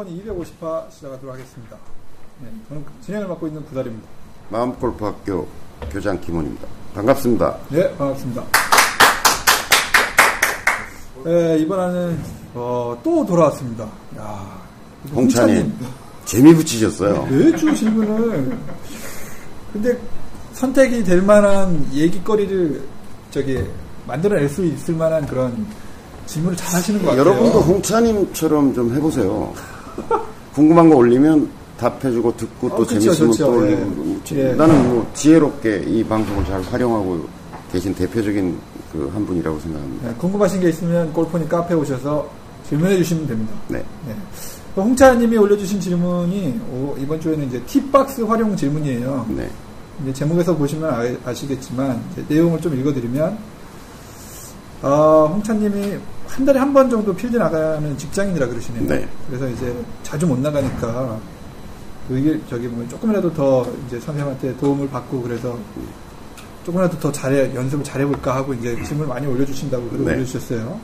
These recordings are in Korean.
사건이 250화 시작하도록 하겠습니다. 네, 저는 진행을 맡고 있는 구달입니다. 마음골프학교 교장 김원입니다. 반갑습니다. 네, 반갑습니다. 네, 이번에는 어, 또 돌아왔습니다. 야, 홍찬님 재미 붙이셨어요. 매주 질문을 근데 선택이 될 만한 얘기거리를 저기 만들어낼 수 있을 만한 그런 질문을 잘 하시는 것 같아요. 여러분도 홍찬님처럼 좀 해보세요. 궁금한 거 올리면 답해주고 듣고 어, 또 그쵸, 재밌으면 그쵸. 또 예. 올리고 예. 나는 뭐 지혜롭게 이 방송을 잘 활용하고 계신 대표적인 그 한 분이라고 생각합니다. 네, 궁금하신 게 있으면 골프니 카페에 오셔서 질문해 주시면 됩니다. 네. 네. 또 홍차님이 올려주신 질문이 오, 이번 주에는 이제 팁박스 활용 질문이에요. 네. 이제 제목에서 보시면 아, 시겠지만 내용을 좀 읽어드리면 어, 홍차님이 한 달에 한 번 정도 필드 나가는 직장인이라 그러시네요. 네. 그래서 이제 자주 못 나가니까 이게 저기 뭐 조금이라도 더 이제 선생님한테 도움을 받고 그래서 조금이라도 더 잘해 연습을 잘해볼까 하고 이제 질문을 많이 올려주신다고 글을 네. 올려주셨어요.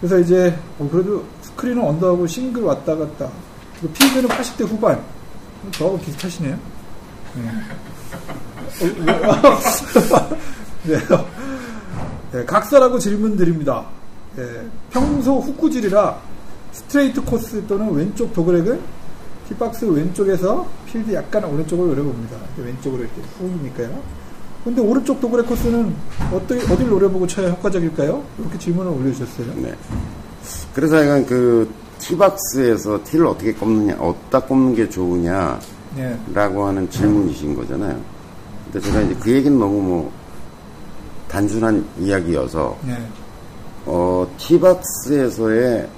그래서 이제 어, 그래도 스크린은 언더하고 싱글 왔다 갔다 그리고 필드는 80대 후반 저하고 비슷하시네요. 네. 어, 네. 네, 각설하고 질문 드립니다. 네, 평소 훅 구질이라 스트레이트 코스 또는 왼쪽 dogleg을 tee box 왼쪽에서 필드 약간 오른쪽으로 노려봅니다. 왼쪽으로 이렇게 훅이니까요. 근데 오른쪽 dogleg 코스는 어떻게, 어딜 노려보고 쳐야 효과적일까요? 이렇게 질문을 올려주셨어요. 네. 그래서 약간 그 티박스에서 티를 어떻게 꼽느냐, 어디다 꼽는 게 좋으냐, 네. 라고 하는 질문이신 거잖아요. 근데 제가 이제 그 얘기는 너무 뭐 단순한 이야기여서 네. 어, 티박스에서의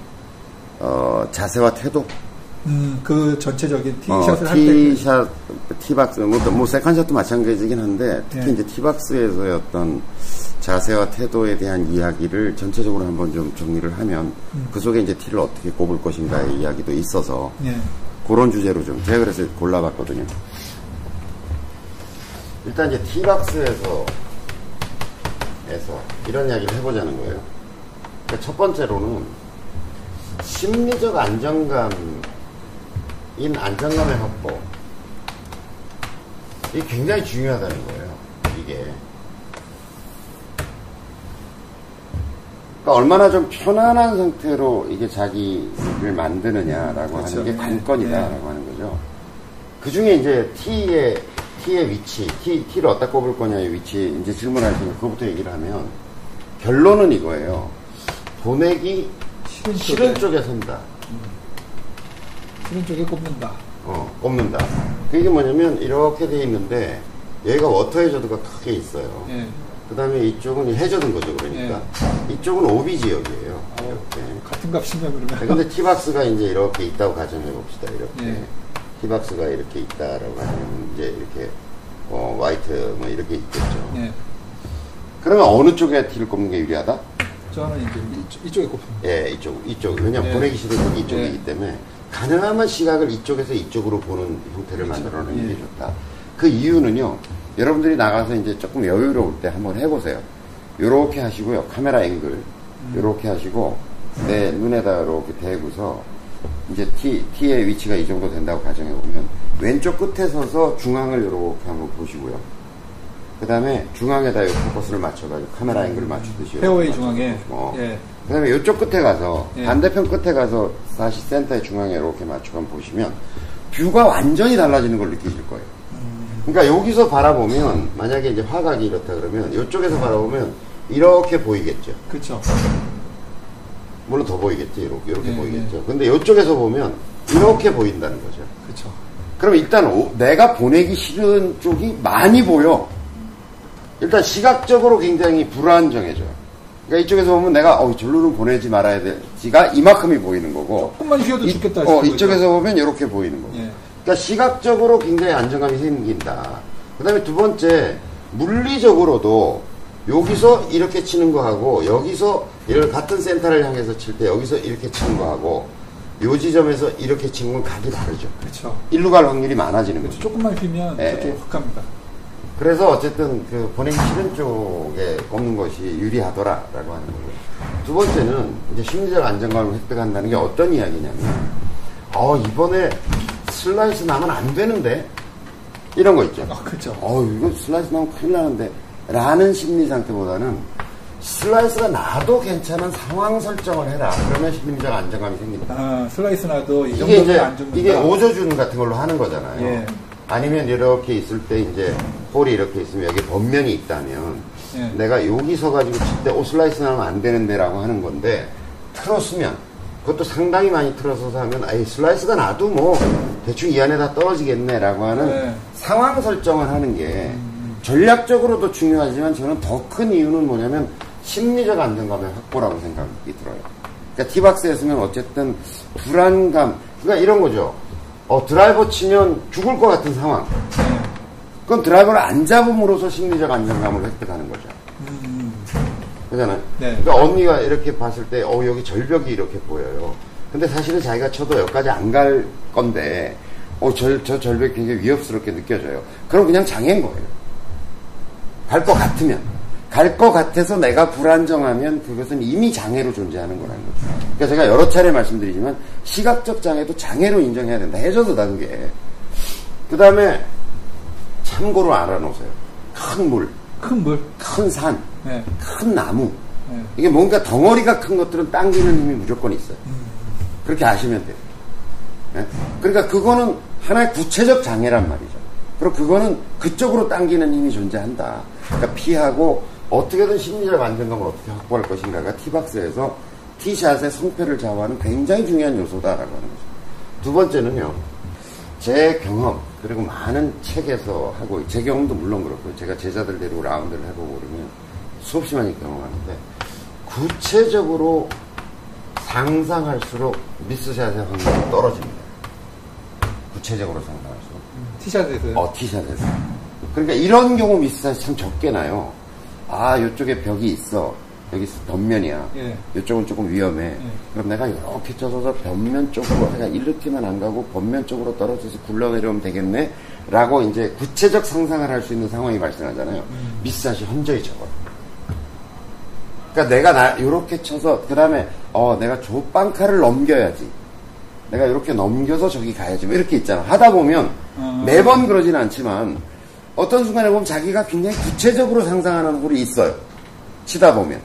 어, 자세와 태도, 음, 그 전체적인 어, 티샷을 할 때. 그 티샷, 티박스, 뭐, 또뭐 세컨샷도 마찬가지긴 한데 특히 네. 이제 티박스에서의 어떤 자세와 태도에 대한 이야기를 전체적으로 한번 좀 정리를 하면 음. 그 속에 이제 티를 어떻게 꼽을 것인가의 이야기도 있어서 네. 그런 주제로 좀 제가 그래서 골라봤거든요. 일단 이제 티박스에서 에서 이런 이야기를 해보자는 거예요. 그러니까 첫 번째로는 심리적 안정감인 안정감의 확보. 이게 굉장히 중요하다는 거예요. 이게. 그러니까 얼마나 좀 편안한 상태로 이게 자기를 만드느냐라고 그렇죠. 하는 게 네. 관건이다라고 하는 거죠. 그 중에 이제 T의, T의 위치, T, T를 어디다 꼽을 거냐의 위치, 이제 질문하시면 그거부터 얘기를 하면 결론은 이거예요. 보내기 싫은 싫은 쪽에, 선다. 싫은 쪽에 꼽는다. 어, 꼽는다. 그게 뭐냐면 이렇게 돼 있는데 여기가 워터 해저드가 크게 있어요. 예. 그 다음에 이쪽은 해저드인 거죠. 그러니까. 이쪽은 오비 지역이에요. 어, 이렇게. 같은 값이냐, 그러면. 네, 근데 티박스가 이제 이렇게 있다고 가정해 봅시다. 이렇게. 예. 티박스가 이렇게 있다라고 하면 이제 이렇게 어, 화이트 뭐 이렇게 있겠죠. 예. 그러면 어느 쪽에 티를 꼽는 게 유리하다? 저는 이제 이쪽, 이쪽 에 꼽힙니다. 예, 이쪽, 이쪽. 왜냐면 예. 보내기 쪽이 이쪽이기 예. 때문에 가능하면 시각을 이쪽에서 이쪽으로 보는 형태를 만들어내는 예. 게 좋다. 그 이유는요, 여러분들이 나가서 이제 조금 여유로울 때 한번 해보세요. 요렇게 하시고요, 카메라 앵글. 음. 요렇게 하시고, 내 눈에다 이렇게 대고서, 이제 T, T의 위치가 이 정도 된다고 가정해보면, 왼쪽 끝에 서서 중앙을 이렇게 한번 보시고요. 그 다음에 중앙에다 이 포커스를 맞춰가지고 카메라 앵글을 맞추듯이. 페어웨이 중앙에. 맞춰가지고. 예. 그 다음에 이쪽 끝에 가서 예. 반대편 끝에 가서 다시 센터의 중앙에 이렇게 맞춰가면 보시면 뷰가 완전히 달라지는 걸 느끼실 거예요. 그러니까 여기서 바라보면 만약에 이제 화각이 이렇다 그러면 이쪽에서 바라보면 이렇게 보이겠죠. 그쵸. 물론 더 보이겠지. 이렇게, 이렇게 예, 보이겠죠. 근데 이쪽에서 보면 이렇게 보인다는 거죠. 그쵸. 그럼 일단 오- 내가 보내기 싫은 쪽이 많이 보여. 일단 시각적으로 굉장히 불안정해져요. 그러니까 이쪽에서 보면 내가 어 절로는 보내지 말아야 되지가 이만큼이 보이는 거고 조금만 쉬어도 이, 죽겠다. 어, 이쪽에서 보면 이렇게 보이는 거고 예. 그러니까 시각적으로 굉장히 안정감이 생긴다. 그 다음에 두 번째 물리적으로도 여기서 이렇게 치는 거하고 여기서 이를 같은 센터를 향해서 칠 때 여기서 이렇게 치는 거하고 요 지점에서 이렇게 치는 건 각이 다르죠. 그쵸. 일로 갈 확률이 많아지는 거죠. 조금만 휘면 예, 예. 확 갑니다. 그래서 어쨌든 그 보내기 싫은 쪽에 꼽는 것이 유리하더라라고 하는 거고요. 두 번째는 이제 심리적 안정감을 획득한다는 게 어떤 이야기냐면 어, 이번에 슬라이스 나면 안 되는데? 이런 거 있죠. 아, 그렇죠. 어, 이거 슬라이스 나면 큰일 나는데. 라는 심리 상태보다는 슬라이스가 나도 괜찮은 상황 설정을 해라. 그러면 심리적 안정감이 생긴다. 아, 슬라이스 나도 이 정도면 이제 안 죽는다. 이게 오조준 같은 걸로 하는 거잖아요. 예. 아니면 이렇게 있을 때 이제 홀이 이렇게 있으면 여기 법면이 있다면 예. 내가 여기 서 가지고 칠 때 오 슬라이스 나면 안 되는데라고 하는 건데 틀었으면 그것도 상당히 많이 틀어서 하면 아이 슬라이스가 나도 뭐 대충 이 안에다 떨어지겠네라고 하는 네. 상황 설정을 하는 게 전략적으로도 중요하지만 저는 더 큰 이유는 뭐냐면 심리적 안정감의 확보라고 생각이 들어요. 그러니까 티박스에 서면 어쨌든 불안감, 그러니까 이런 거죠. 어, 드라이버 치면 죽을 것 같은 상황. 그건 드라이버를 안 잡음으로써 심리적 안정감을 획득하는 거죠. 그잖아요. 네. 그러니까 언니가 이렇게 봤을 때, 어, 여기 절벽이 이렇게 보여요. 근데 사실은 자기가 쳐도 여기까지 안 갈 건데, 어, 저, 저 절벽이 굉장히 위협스럽게 느껴져요. 그럼 그냥 장애인 거예요. 갈 것 같으면. 갈 것 같아서 내가 불안정하면 그것은 이미 장애로 존재하는 거라는 거죠. 그러니까 제가 여러 차례 말씀드리지만 시각적 장애도 장애로 인정해야 된다. 해줘도다 그게. 그 다음에 참고로 알아놓으세요. 큰 물, 큰 물. 큰 산, 네. 큰 나무. 네. 이게 뭔가 덩어리가 큰 것들은 당기는 힘이 무조건 있어요. 그렇게 아시면 돼요. 예? 그러니까 그거는 하나의 구체적 장애란 말이죠. 그리고 그거는 그쪽으로 당기는 힘이 존재한다. 그러니까 피하고 어떻게든 심리적 안정감을 어떻게 확보할 것인가가 티박스에서 티샷의 승패를 좌우하는 굉장히 중요한 요소다라고 하는 거죠. 두 번째는요. 제 경험 그리고 많은 책에서 하고 제 경험도 물론 그렇고 제가 제자들 데리고 라운드를 해보고 그러면 수없이 많이 경험하는데 구체적으로 상상할수록 미스샷의 확률이 떨어집니다. 구체적으로 상상할수록. 티샷에서. 어, 티샷에서. 그러니까 이런 경우 미스샷이 참 적게 나요. 아, 이쪽에 벽이 있어. 여기 변면이야. 예. 이쪽은 조금 위험해. 그럼 내가 이렇게 쳐서 변면 쪽으로, 그냥 이렇게만 안 가고 변면 쪽으로 떨어져서 굴러내려오면 되겠네? 라고 이제 구체적 상상을 할 수 있는 상황이 발생하잖아요. 미스샷이 현저히 적어요. 그러니까 내가 나, 요렇게 쳐서, 그 다음에, 어, 내가 저 빵카를 넘겨야지. 내가 이렇게 넘겨서 저기 가야지. 뭐 이렇게 있잖아. 하다 보면 어. 매번 그러지는 않지만 어떤 순간에 보면 자기가 굉장히 구체적으로 상상하는 홀이 있어요. 치다 보면.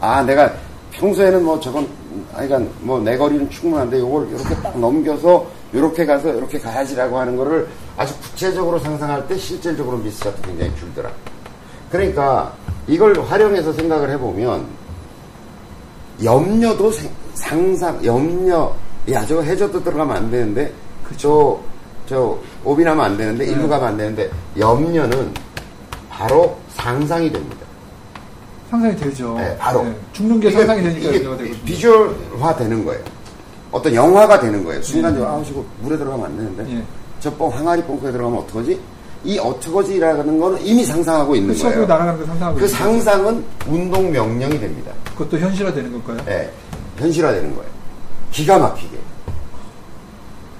아, 내가 평소에는 뭐 저건, 아이간 뭐내 거리는 충분한데 요걸 이렇게 딱 넘겨서 이렇게 가서 이렇게 가야지라고 하는 거를 아주 구체적으로 상상할 때 실질적으로 미스샷도 굉장히 줄더라. 그러니까 이걸 활용해서 생각을 해보면 염려도 생- 상상, 염려, 야, 저거 해저도 들어가면 안 되는데, 저, 저, 오비나면 안 되는데, 일루 가면 안 되는데, 염려는 바로 상상이 됩니다. 상상이 되죠. 네, 바로. 죽는 게 상상이 되니까 이게 되거든요. 비주얼화 되는 거예요. 어떤 영화가 되는 거예요. 순간적으로, 아, 저거 물에 들어가면 안 되는데, 예. 저 뻥, 항아리 뻥크에 들어가면 어떡하지? 이 어떡하지라는 거는 이미 상상하고 있는 그 거예요. 날아가는 거 상상하고 그. 상상은 운동 명령이 됩니다. 그것도 현실화되는 걸까요? 예, 현실화되는 거예요. 기가 막히게.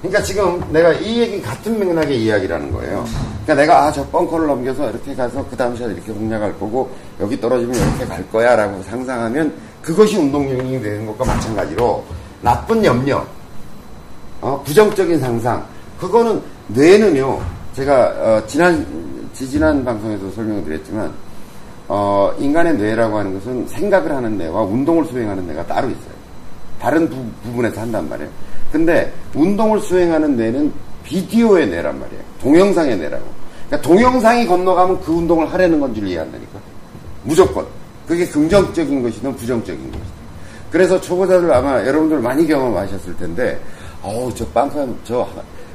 그러니까 지금 내가 이 얘기 같은 맥락의 이야기라는 거예요. 그러니까 내가 아 저 벙커를 넘겨서 이렇게 가서 그 다음 시간 이렇게 공략할 거고 여기 떨어지면 이렇게 갈 거야라고 상상하면 그것이 운동 명령이 되는 것과 마찬가지로 나쁜 염려, 어, 부정적인 상상 그거는 뇌는요. 제가 어, 지난 지지난 방송에서 설명을 드렸지만 어, 인간의 뇌라고 하는 것은 생각을 하는 뇌와 운동을 수행하는 뇌가 따로 있어요. 다른 부, 부분에서 한단 말이에요. 근데 운동을 수행하는 뇌는 비디오의 뇌란 말이에요. 동영상의 뇌라고. 그러니까 동영상이 건너가면 그 운동을 하려는 건줄 이해한다니까. 무조건. 그게 긍정적인 것이든 부정적인 것이든. 그래서 초보자들 아마 여러분들 많이 경험하셨을 텐데, 어우, 저 빵카, 저,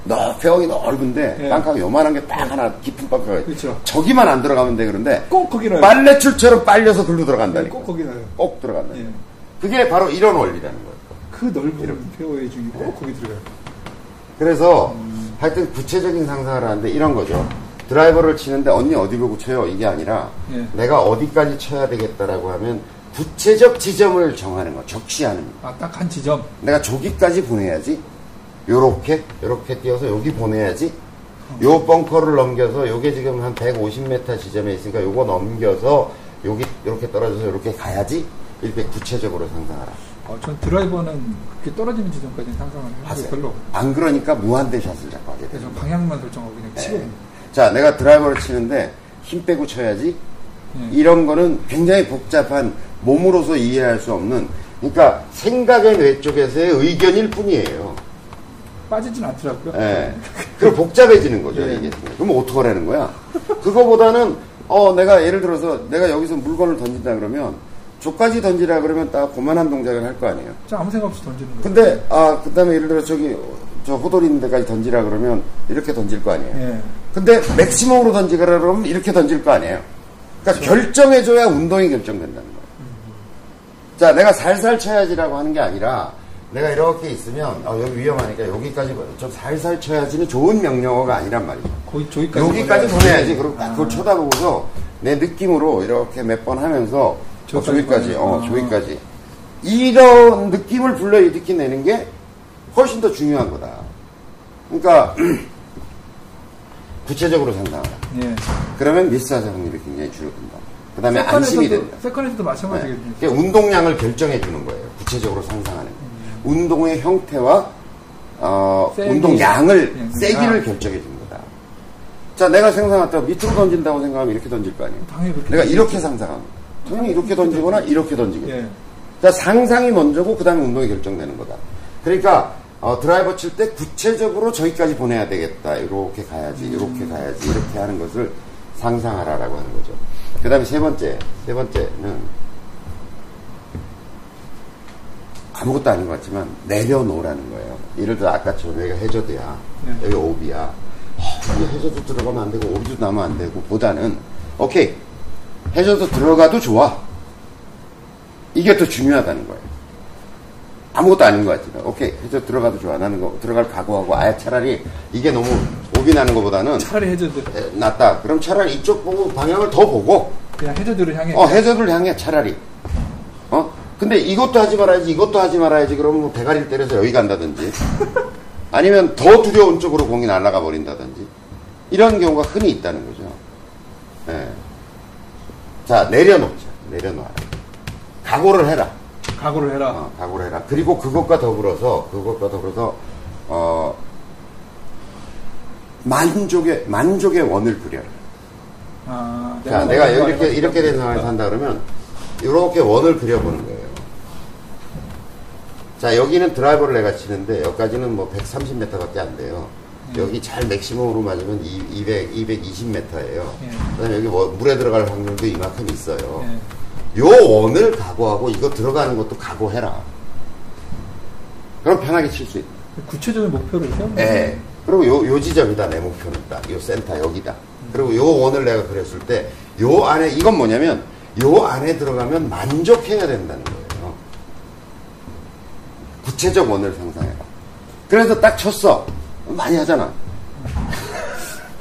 너, 배영이 넓은데, 예. 빵카가 요만한 게 딱 하나 깊은 빵카가 있 그렇죠. 저기만 안 들어가면 돼, 그런데. 꼭 거기를 빨래줄처럼 빨려서 글로 들어간다니까. 꼭 거기 나요. 꼭 들어간다. 예. 그게 바로 이런 원리라는 거예요. 그 넓은 페어웨이 중에 꼭 거기 들어가요. 그래서 하여튼 구체적인 상상을 하는데 이런 거죠. 드라이버를 치는데 언니 어디 보고 쳐요? 이게 아니라 예. 내가 어디까지 쳐야 되겠다라고 하면 구체적 지점을 정하는 거, 적시하는 거. 아, 딱 한 지점. 내가 저기까지 보내야지. 요렇게, 요렇게 뛰어서 여기 보내야지. 요 벙커를 넘겨서 요게 지금 한 150m 지점에 있으니까 요거 넘겨서 여기 이렇게 떨어져서 이렇게 가야지. 이렇게 구체적으로 상상하라. 어, 전 드라이버는 그렇게 떨어지는 지점까지는 상상을 하세요. 게 별로. 안 그러니까 무한대 샷을 자꾸 하게 돼요. 방향만 설정하고 그냥 네. 치거든요. 자, 내가 드라이버를 치는데 힘 빼고 쳐야지. 예. 이런 거는 굉장히 복잡한 몸으로서 이해할 수 없는 그러니까 생각의 뇌 쪽에서의 의견일 뿐이에요. 빠지진 않더라고요. 예. 그럼 복잡해지는 거죠, 예. 이게. 그럼 어떡하라는 거야? 그거보다는, 어, 내가 예를 들어서 내가 여기서 물건을 던진다 그러면, 저까지 던지라 그러면 딱 그만한 동작을 할 거 아니에요. 저 아무 생각 없이 던지는 거예요. 근데, 아, 그 다음에 예를 들어 저기, 저 호돌이 있는 데까지 던지라 그러면 이렇게 던질 거 아니에요. 예. 근데 맥시멈으로 던지라 그러면 이렇게 던질 거 아니에요. 그러니까 결정해줘야 운동이 결정된다는 거예요. 자, 내가 살살 쳐야지라고 하는 게 아니라 내가 이렇게 있으면 어, 여기 위험하니까 여기까지 좀 살살 쳐야지는 좋은 명령어가 아니란 말이죠. 거의 저기까지. 여기까지 보내야- 보내야지. 그리고 딱 아. 그걸 쳐다보고서 내 느낌으로 이렇게 몇 번 하면서 어, 저기까지 저기까지, 어, 보내야- 저기까지. 이런 느낌을 불러일으키 내는 게 훨씬 더 중요한 거다. 그러니까 구체적으로 상상하라. 예. 그러면 미스하자 확률이 굉장히 줄어든다. 그 다음에 안심이 된다. 세컨에서도 네. 마찬가지거든요. 그게 운동량을 결정해 주는 거예요. 구체적으로 상상하는 거. 운동의 형태와 어, 세기. 운동량을 예, 세기를 아. 결정해 주는 거다. 자, 내가 생각했다 밑으로 던진다고 생각하면 이렇게 던질 거 아니에요. 당연히 그렇게 내가. 이렇게 상상하면 당연히 이렇게 던지거나 이렇게 던지겠죠. 예. 자, 상상이 먼저고 그 다음에 운동이 결정되는 거다. 그러니까 어, 드라이버 칠 때 구체적으로 저기까지 보내야 되겠다. 이렇게 가야지, 이렇게 가야지, 이렇게 하는 것을 상상하라라고 하는 거죠. 그 다음에 세 번째, 세 번째는 아무것도 아닌 것 같지만 내려놓으라는 거예요. 예를 들어 아까처럼 여기가 해저드야. 네. 여기 오비야. 어, 여기 해저드 들어가면 안 되고 오비도 나면 안 되고 보다는 오케이 해저드 들어가도 좋아. 이게 더 중요하다는 거예요. 아무것도 아닌 것 같지만 오케이 해저드 들어가도 좋아. 나는 거 들어갈 각오하고 아예 차라리 이게 너무 오비 나는 것보다는 차라리 해저드. 에, 낫다. 그럼 차라리 이쪽 보고 방향을 더 보고 그냥 해저드를 향해. 어, 해저드를 향해 차라리. 어? 근데 이것도 하지 말아야지, 이것도 하지 말아야지, 그러면 뭐 대가리를 때려서 여기 간다든지. 아니면 더 두려운 쪽으로 공이 날아가 버린다든지. 이런 경우가 흔히 있다는 거죠. 예. 자, 내려놓자. 내려놔라. 각오를 해라. 각오를 해라. 어, 각오를 해라. 그리고 그것과 더불어서, 그것과 더불어서, 어, 만족의, 만족의 원을 그려라. 아, 자, 내가 이렇게, 이렇게 된 상황에서 한다 그러면, 이렇게 원을 그려보는 거예요. 자, 여기는 드라이버를 내가 치는데, 여기까지는 뭐 130m밖에 안 돼요. 여기 잘 맥시멈으로 맞으면 200, 220m예요. 예. 그 다음에 여기 뭐 물에 들어갈 확률도 이만큼 있어요. 예. 요 원을 각오하고, 이거 들어가는 것도 각오해라. 그럼 편하게 칠 수 있다. 구체적인 목표를 세우는 예. 그리고 요, 요 지점이다, 내 목표는 딱. 요 센터, 여기다. 그리고 요 원을 내가 그렸을 때, 요 안에, 이건 뭐냐면, 요 안에 들어가면 만족해야 된다는 거예요. 구체적 원을 상상해라. 그래서 딱 쳤어. 많이 하잖아.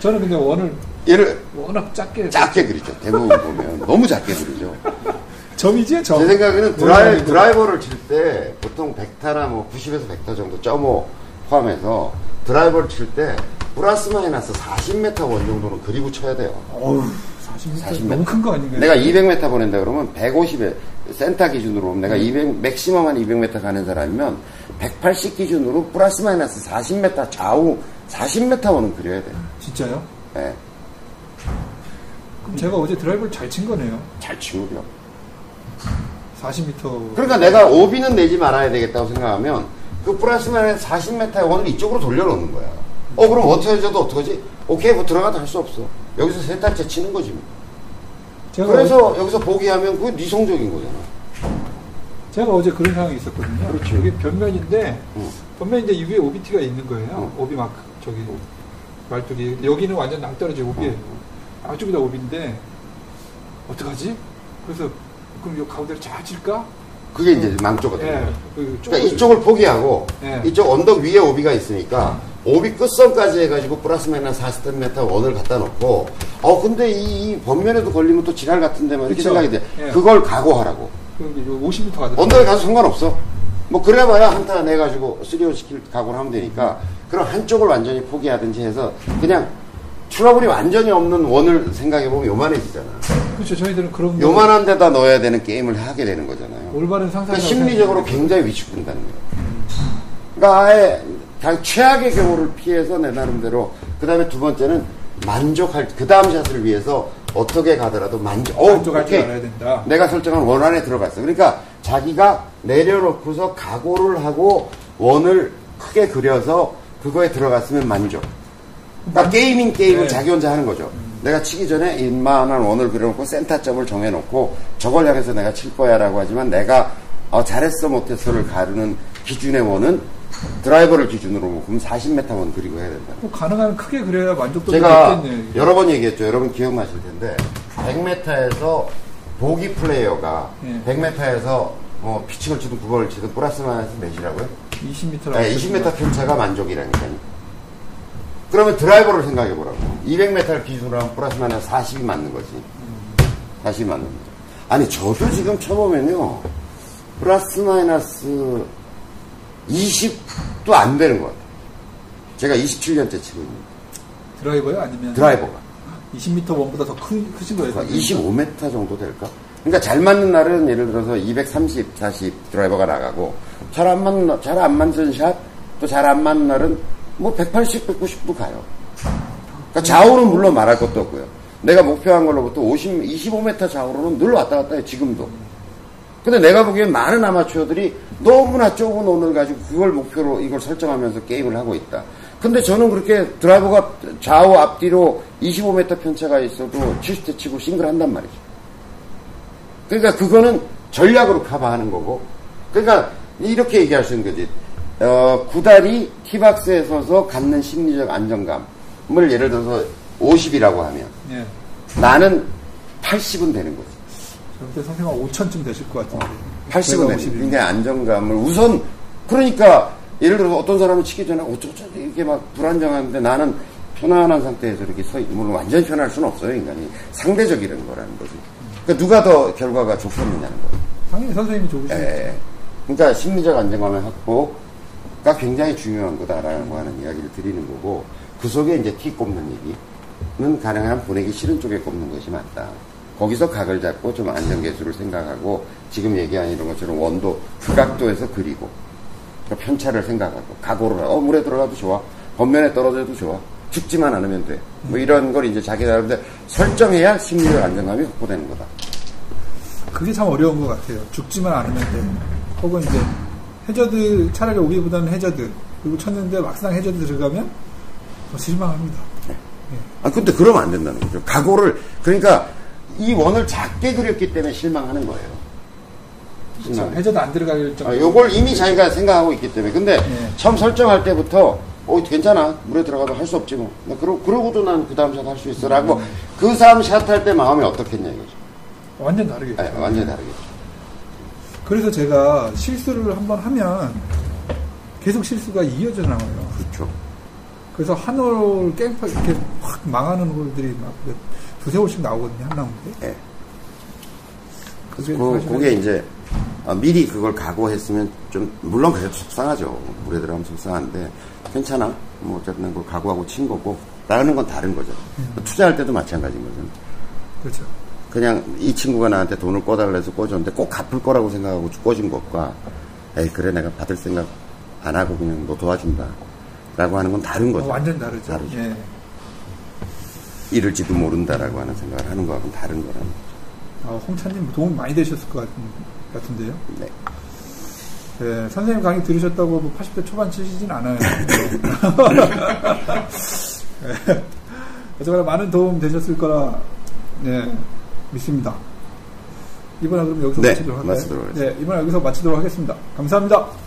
저는 근데 원을 얘를 워낙 작게 작게 그리죠. 대부분 보면. 너무 작게 그리죠. 점이지 점. 제 생각에는 원이 드라이. 드라이버를 칠 때 보통 100타나 뭐 90에서 100타 정도 점오 포함해서 드라이버를 칠 때 플러스 마이너스 40m 원 정도는 그리고 쳐야 돼요. 어우 40m, 40m. 너무 큰 거 아닌가요? 내가 200m 보낸다 그러면 150에 센터 기준으로 보면 내가 200 maximum 한 200m 가는 사람이면 180 기준으로 플러스 마이너스 40m 좌우 40m 원은 그려야 돼. 진짜요? 예. 그럼 제가 어제 드라이브를 잘 친 거네요. 잘 치고요. 40m. 그러니까 내가 오비는 내지 말아야 되겠다고 생각하면 그 플러스 마이너스 40m의 원을 이쪽으로 돌려놓는 거야. 어, 그럼 어떻게 해저드 어떡하지? 오케이, 뭐 들어가도 할 수 없어. 여기서 세 타째 치는 거지. 뭐. 제가 그래서 여기서 포기하면 그게 네 성적인 거잖아. 제가 어제 그런 상황이 있었거든요. 그렇죠. 여기 법면인데 응. 법면인데 이 위에 오비 티가 있는 거예요. 응. 오비 마크 저기 말뚝이 여기는 완전 낭떠러지 오비예요. 양쪽이 다 오비인데 어떡하지? 그래서 그럼 이 가운데를 잘 칠까? 그게 이제 망조거든요. 예. 그 그러니까 이쪽을 포기하고 예. 이쪽 언덕 위에 오비가 있으니까 오비 끝선까지 해가지고 플러스 마이너스 40m 원을 갖다 놓고 어 근데 이, 이 번면에도 걸리면 또 지랄 같은데 막 이렇게 그쵸. 생각이 돼. 예. 그걸 각오하라고. 그 50m 가더라고요. 언덕에 가서 상관없어. 뭐 그래봐야 한타 내가지고 쓰리오 시킬 각오를 하면 되니까 그럼 한쪽을 완전히 포기하든지 해서 그냥 트러블이 완전히 없는 원을 생각해보면 요만해지잖아. 그렇죠. 저희들은 그런 거 요만한 데다 넣어야 되는 게임을 하게 되는 거잖아요. 올바른 상상. 그러니까 심리적으로 굉장히 위축된다는 거예요. 그러니까 아예 당 최악의 경우를 피해서 내 나름대로 그 다음에 두 번째는 만족할 그 다음 샷을 위해서 어떻게 가더라도 만족. 어, 오케이. 알아야 된다. 내가 설정한 원 안에 들어갔어. 그러니까 자기가 내려놓고서 각오를 하고 원을 크게 그려서 그거에 들어갔으면 만족. 그러니까 게이밍 게임을 네. 자기 혼자 하는 거죠. 내가 치기 전에 이만한 원을 그려놓고 센터점을 정해놓고 저걸 향해서 내가 칠 거야라고 하지만 내가 어, 잘했어 못했어를 가르는 기준의 원은 드라이버를 기준으로 그럼 40m 원 그리고 해야 된다. 꼭 가능하면 크게 그래야 만족도가 제가 높겠네요. 이게. 여러 번 얘기했죠. 여러분 기억나실 텐데 100m에서 보기 플레이어가 예. 100m에서 뭐 피칭을 치든 9번을 치든 플러스 마이너스 몇이라고요? 20m라고. 네, 20m 편차가 만족이라니까요. 그러면 드라이버를 생각해 보라고. 200m를 기준으로 하면 플러스 마이너스 40이 맞는 거지. 40이 맞는 거지. 아니, 저도 지금 쳐보면요. 플러스 마이너스 20도 안 되는 것 같아요. 제가 27년째 치고 있는 드라이버요? 아니면 드라이버가. 20m 원보다 더 큰, 크신 거예요? 25m 정도 될까? 그러니까 잘 맞는 날은 예를 들어서 230, 40 드라이버가 나가고 잘 안 맞는 잘 안 맞는 샷, 또 잘 안 맞는 날은 뭐 180, 190도 가요. 그러니까 좌우는 물론 말할 것도 없고요. 내가 목표한 걸로부터 50, 25m 좌우로는 늘 왔다 갔다 해요, 지금도. 근데 내가 보기엔 많은 아마추어들이 너무나 좁은 원을 가지고 그걸 목표로 이걸 설정하면서 게임을 하고 있다. 근데 저는 그렇게 드라이버가 좌우 앞뒤로 25m 편차가 있어도 70대 치고 싱글 한단 말이죠. 그러니까 그거는 전략으로 커버하는 거고. 그러니까 이렇게 얘기할 수 있는 거지. 어, 구달이 티박스에 서서 갖는 심리적 안정감을 예를 들어서 50이라고 하면 예. 나는 80은 되는 거지. 그때 선생님 한 5천쯤 되실 것 같은데. 80은 제가 되는 50 이면. 굉장히 안정감을 우선 그러니까 예를 들어서 어떤 사람은 치기 전에 어쩌고저쩌고 이렇게 막 불안정한데 나는 편안한 상태에서 이렇게 서 있, 물론 완전히 편할 수는 없어요 인간이 상대적이라는 거라는 거지 그러니까 누가 더 결과가 좋겠느냐는 거예요 당연히 선생님이 좋으시죠. 예. 그러니까 심리적 안정감의 확보가 굉장히 중요한 거다라고 하는 이야기를 드리는 거고 그 속에 이제 티 꼽는 얘기는 가능한 보내기 싫은 쪽에 꼽는 것이 맞다. 거기서 각을 잡고 좀 안정계수를 생각하고 지금 얘기한 이런 것처럼 원도 그 각도에서 그리고 그 편차를 생각하고 각오를 하고 어 물에 들어가도 좋아 겉면에 떨어져도 좋아 죽지만 않으면 돼 뭐 이런 걸 이제 자기 나름대로 설정해야 심리적 안정감이 확보되는 거다. 그게 참 어려운 것 같아요. 죽지만 않으면 돼. 혹은 이제 해저드 차라리 오기보다는 해저드 그리고 쳤는데 막상 해저드 들어가면 더 실망합니다. 아, 근데 그러면 안 된다는 거죠. 각오를, 그러니까 이 원을 작게 그렸기 때문에 실망하는 거예요. 그렇죠. 해저드 안 들어갈 정도. 아, 요걸 이미 자기가 생각하고 있기 때문에. 근데 네. 처음 설정할 때부터, 어, 괜찮아. 물에 들어가도 할 수 없지 뭐. 나 그러, 그러고도 난 그 다음 샷 할 수 있어. 라고 그 다음 샷 할 때 마음이 어떻겠냐 이거죠. 완전 다르겠죠. 아, 완전히 다르겠죠. 그래서 제가 실수를 한번 하면 계속 실수가 이어져 나와요. 그렇죠. 그래서 한 홀 깽파 이렇게 확 망하는 홀들이 막 몇- 두세 홀씩 나오거든요. 한 라운드에. 예. 그게 그, 그게 이제, 아, 미리 그걸 각오했으면 좀, 물론 그래도 속상하죠. 물에 들어가면 속상한데, 괜찮아. 뭐, 어쨌든 그걸 각오하고 친 거고, 나가는 건 다른 거죠. 투자할 때도 마찬가지인 거죠. 그렇죠. 그냥 이 친구가 나한테 돈을 꿔달라 해서 꿔줬는데 꼭 갚을 거라고 생각하고 꿔준 것과, 에이, 그래, 내가 받을 생각 안 하고 그냥 너 도와준다. 라고 하는 건 다른 거죠. 어, 완전 다르죠. 다르죠. 예. 이럴지도 모른다라고 하는 생각을 하는 거하고는 다른 거라는 거죠. 아, 홍찬님 도움 많이 되셨을 것 같은, 같은데요. 네. 네, 선생님 강의 들으셨다고 뭐 80대 초반 치시진 않아요. 네. 어쨌거나 많은 도움 되셨을 거라 네, 믿습니다. 이번에 그럼 여기서 네? 마치도록 하겠습니다. 네, 이번에 여기서 마치도록 하겠습니다. 감사합니다.